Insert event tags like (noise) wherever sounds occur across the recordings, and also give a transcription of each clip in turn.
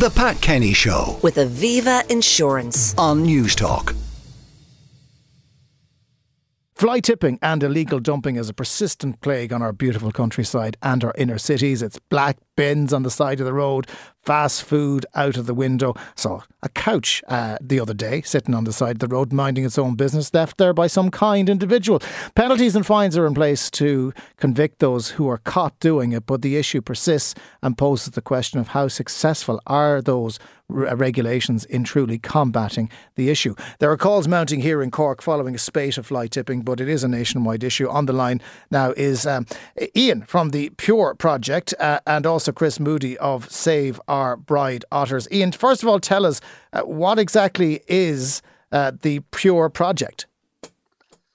The Pat Kenny Show with Aviva Insurance. on Newstalk. Fly tipping and illegal dumping is a persistent plague on our beautiful countryside and our inner cities. It's black bins on the side of the road, fast food out of the window. Saw a couch uh, the other day sitting on the side of the road, minding its own business, left there by some kind individual. Penalties and fines are in place to convict those who are caught doing it, but the issue persists and poses the question of how successful are those r- regulations in truly combating the issue. There are calls mounting here in Cork following a spate of fly tipping, but it is a nationwide issue. On the line now is um, Ian from the Pure Project uh, and also Chris Moody of Save Our Bride Otters. Ian, first of all, tell us uh, what exactly is uh, the Pure Project?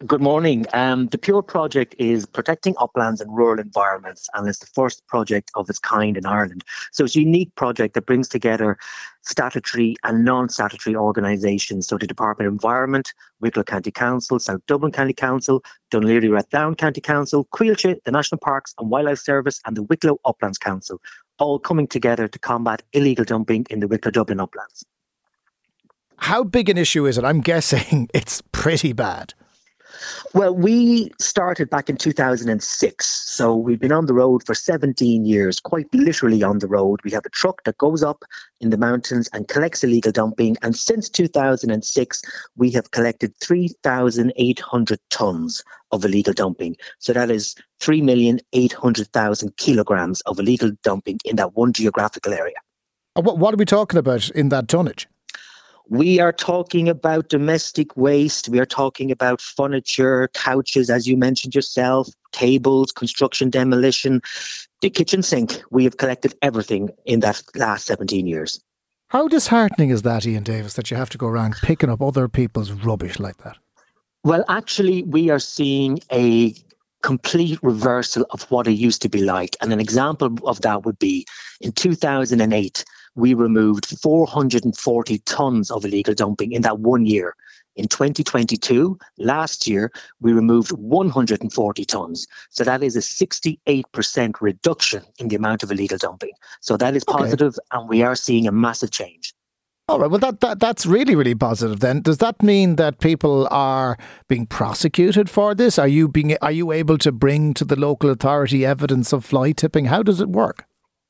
Good morning. Um, the Pure Project is protecting uplands and rural environments, and it's the first project of its kind in Ireland. So it's a unique project that brings together statutory and non-statutory organisations. So the Department of Environment, Wicklow County Council, South Dublin County Council, Dún Laoghaire-Rathdown County Council, Coillte, the National Parks and Wildlife Service, and the Wicklow Uplands Council, all coming together to combat illegal dumping in the Wicklow Dublin uplands. How big an issue is it? I'm guessing (laughs) it's pretty bad. Well, we started back in 2006. So we've been on the road for 17 years, quite literally on the road. We have a truck that goes up in the mountains and collects illegal dumping. And since 2006, we have collected 3,800 tons of illegal dumping. So that is 3,800,000 kilograms of illegal dumping in that one geographical area. What are we talking about in that tonnage? We are talking about domestic waste. We are talking about furniture, couches, as you mentioned yourself, tables, construction demolition, the kitchen sink. We have collected everything in that last 17 years. How disheartening is that, Ian Davis, that you have to go around picking up other people's rubbish like that? Well, actually, we are seeing a complete reversal of what it used to be like. And an example of that would be in 2008, we removed 440 tons of illegal dumping in that one year. In 2022, last year, we removed 140 tons. So that is a 68% reduction in the amount of illegal dumping. So that is Okay. positive, and we are seeing a massive change. All right. Well, that, that that's really really positive. Then does that mean that people are being prosecuted for this? Are you being are you able to bring to the local authority evidence of fly tipping? How does it work?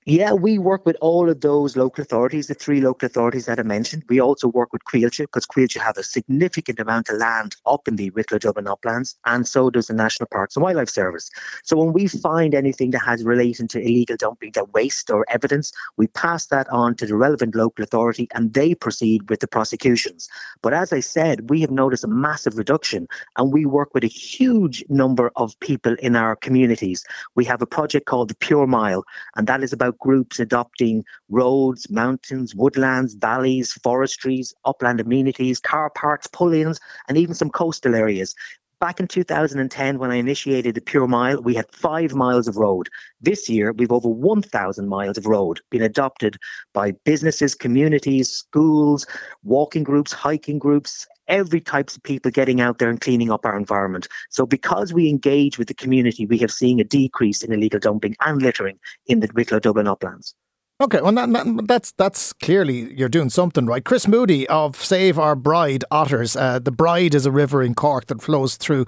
Yeah, we work with all of those local authorities, the three local authorities that I mentioned. We also work with Coillte because Coillte have a significant amount of land up in the Wicklow Dublin uplands, and so does the National Parks and Wildlife Service. So when we find anything that has relation to illegal dumping, that waste or evidence, we pass that on to the relevant local authority and they proceed with the prosecutions. But as I said, we have noticed a massive reduction and we work with a huge number of people in our communities. We have a project called the Pure Mile, and that is about groups adopting roads, mountains, woodlands, valleys, forestries, upland amenities, car parks, pull-ins, and even some coastal areas. Back in 2010, when I initiated the Pure Mile, we had five miles of road. This year, we've over 1,000 miles of road been adopted by businesses, communities, schools, walking groups, hiking groups, every types of people getting out there and cleaning up our environment. So because we engage with the community, we have seen a decrease in illegal dumping and littering in the Wicklow Dublin uplands. Okay, well that, that- that's that's clearly you're doing something right. Chris Moody of Save Our Bride Otters. Uh, the Bride is a river in Cork that flows through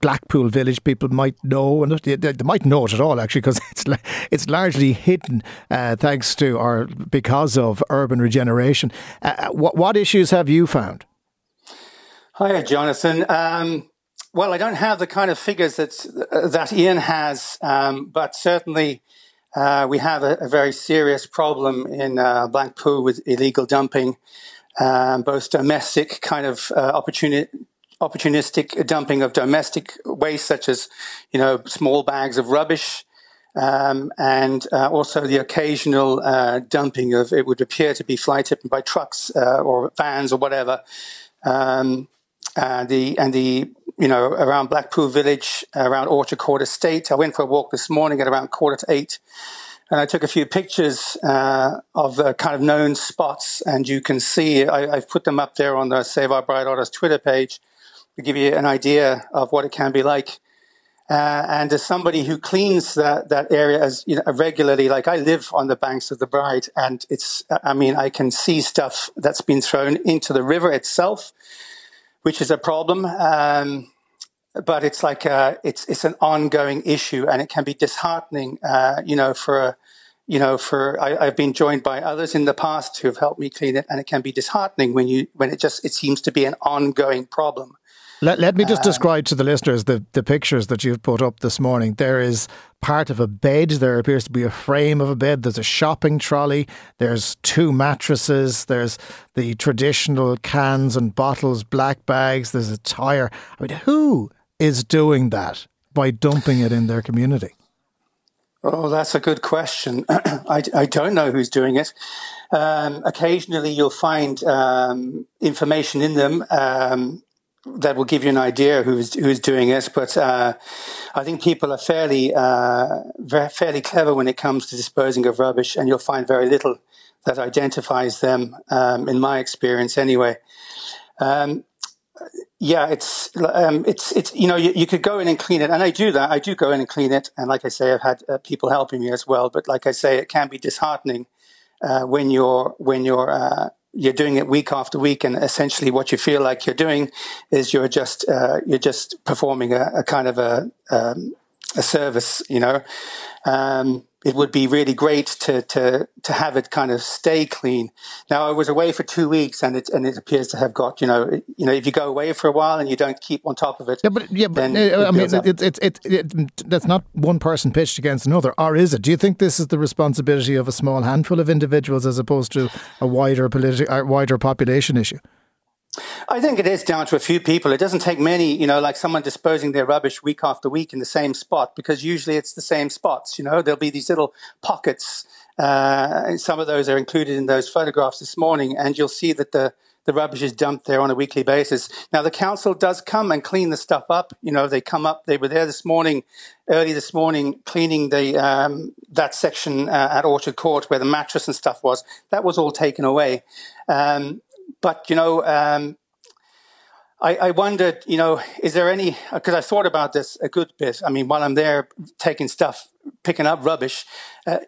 Blackpool village. People might know, and they, they might know it at all actually, because (laughs) it's it's largely hidden uh, thanks to or because of urban regeneration. Uh, what what issues have you found? Hiya, Jonathan. Um, well, I don't have the kind of figures that that Ian has, um, but certainly uh, we have a, a very serious problem in uh, Blackpool with illegal dumping, um, both domestic kind of uh, opportuni- opportunistic dumping of domestic waste, such as you know small bags of rubbish, um, and uh, also the occasional uh, dumping of it would appear to be fly tipping by trucks uh, or vans or whatever. Um, uh, the and the you know around Blackpool Village, around Orchard Court Estate. I went for a walk this morning at around quarter to eight, and I took a few pictures uh, of the kind of known spots, and you can see I, I've put them up there on the Save Our Bride Otters Twitter page to give you an idea of what it can be like. Uh, and as somebody who cleans that, that area as you know, regularly, like I live on the banks of the Bride, and it's, I mean, I can see stuff that's been thrown into the river itself, which is a problem. Um, but it's like a, it's it's an ongoing issue, and it can be disheartening, uh, you know, for a, you know, for I, have been joined by others in the past who have helped me clean it, and it can be disheartening when you when it just it seems to be an ongoing problem. Let, let me just um, describe to the listeners the, the pictures that you've put up this morning. There is part of a bed. There appears to be a frame of a bed. There's a shopping trolley. There's two mattresses. There's the traditional cans and bottles, black bags. There's a tire. I mean, who is doing that by dumping it in their community? Oh, that's a good question. (clears throat) I, I, don't know who's doing it. Um, occasionally, you'll find um, information in them um, that will give you an idea who's who's doing it. But uh, I think people are fairly uh, very, fairly clever when it comes to disposing of rubbish, and you'll find very little that identifies them. Um, in my experience, anyway. Um, yeah, it's um, it's it's you know you, you, could go in and clean it, and I do that. I do go in and clean it, and like I say, I've had uh, people helping me as well. But like I say, it can be disheartening uh, when you're when you're uh, you're doing it week after week, and essentially what you feel like you're doing is you're just uh, you're just performing a, a kind of a um, a service, you know. Um, it would be really great to, to, to have it kind of stay clean. Now I was away for two weeks and it, and it appears to have got, you know, you know, if you go away for a while and you don't keep on top of it. Yeah, but, yeah, but uh, I mean, it's, it's, it, it, that's not one person pitched against another, or is it? Do you think this is the responsibility of a small handful of individuals as opposed to a wider political, wider population issue? I think it is down to a few people. It doesn't take many, you know, like someone disposing their rubbish week after week in the same spot because usually it's the same spots. You know, there'll be these little pockets. Uh, some of those are included in those photographs this morning, and you'll see that the the rubbish is dumped there on a weekly basis. Now the council does come and clean the stuff up. You know, they come up. They were there this morning, early this morning, cleaning the um, that section uh, at Orchard Court where the mattress and stuff was. That was all taken away. Um, but you know, um, I, I, wondered, you know, is there any? Because I thought about this a good bit. I mean, while I'm there taking stuff, picking up rubbish, uh,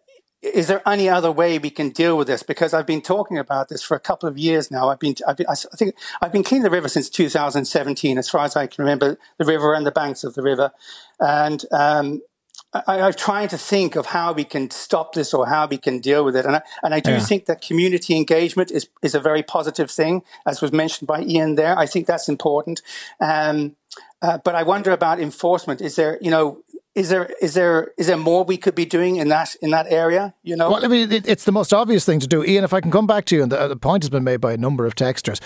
is there any other way we can deal with this? Because I've been talking about this for a couple of years now. I've been, I've been I think I've been cleaning the river since 2017, as far as I can remember, the river and the banks of the river, and um, I, am trying to think of how we can stop this or how we can deal with it. And I, and I do yeah. think that community engagement is, is a very positive thing, as was mentioned by Ian there. I think that's important. Um, uh, but I wonder about enforcement. Is there, you know, is there is there is there more we could be doing in that in that area? You know, well, I mean, it, it's the most obvious thing to do. Ian, if I can come back to you, and the, the point has been made by a number of texters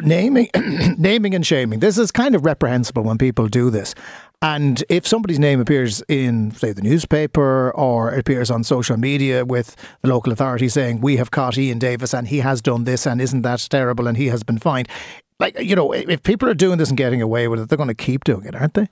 naming (clears throat) naming and shaming this is kind of reprehensible when people do this and if somebody's name appears in, say, the newspaper or appears on social media with the local authority saying, we have caught Ian Davis and he has done this and isn't that terrible and he has been fined, like, you know, if people are doing this and getting away with it, they're going to keep doing it, aren't they?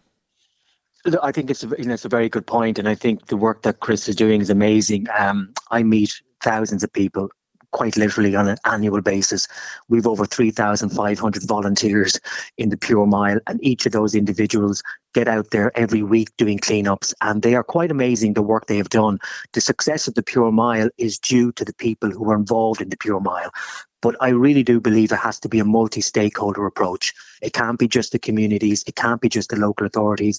I think it's a, you know it's a very good point, and I think the work that Chris is doing is amazing. Um, I meet thousands of people quite literally on an annual basis. We've over 3,500 volunteers in the Pure Mile, and each of those individuals get out there every week doing cleanups, and they are quite amazing the work they have done. The success of the Pure Mile is due to the people who are involved in the Pure Mile. But I really do believe it has to be a multi stakeholder approach. It can't be just the communities, it can't be just the local authorities.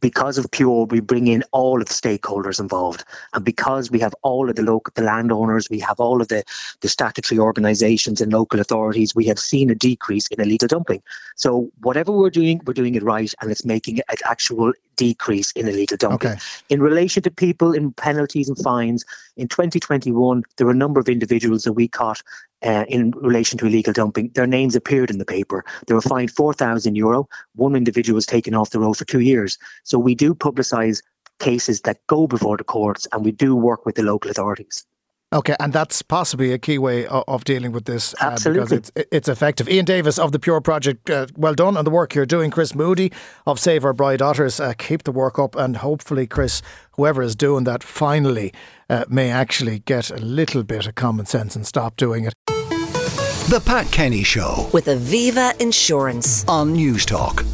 Because of Pure, we bring in all of the stakeholders involved. And because we have all of the local the landowners, we have all of the, the statutory organisations and local authorities, we have seen a decrease in illegal dumping. So whatever we're doing, we're doing it right and it's making an actual decrease in illegal dumping. Okay. In relation to people in penalties and fines, in 2021, there were a number of individuals that we caught uh, in relation to illegal dumping. Their names appeared in the paper. They were fined 4,000 euro. One individual was taken off the road for two years. So we do publicise cases that go before the courts and we do work with the local authorities. Okay, and that's possibly a key way of, of dealing with this uh, because it's it's effective. Ian Davis of the Pure Project, uh, well done on the work you're doing. Chris Moody of Save Our Bride Otters, uh, keep the work up, and hopefully, Chris, whoever is doing that, finally uh, may actually get a little bit of common sense and stop doing it. The Pat Kenny Show with Aviva Insurance on Newstalk.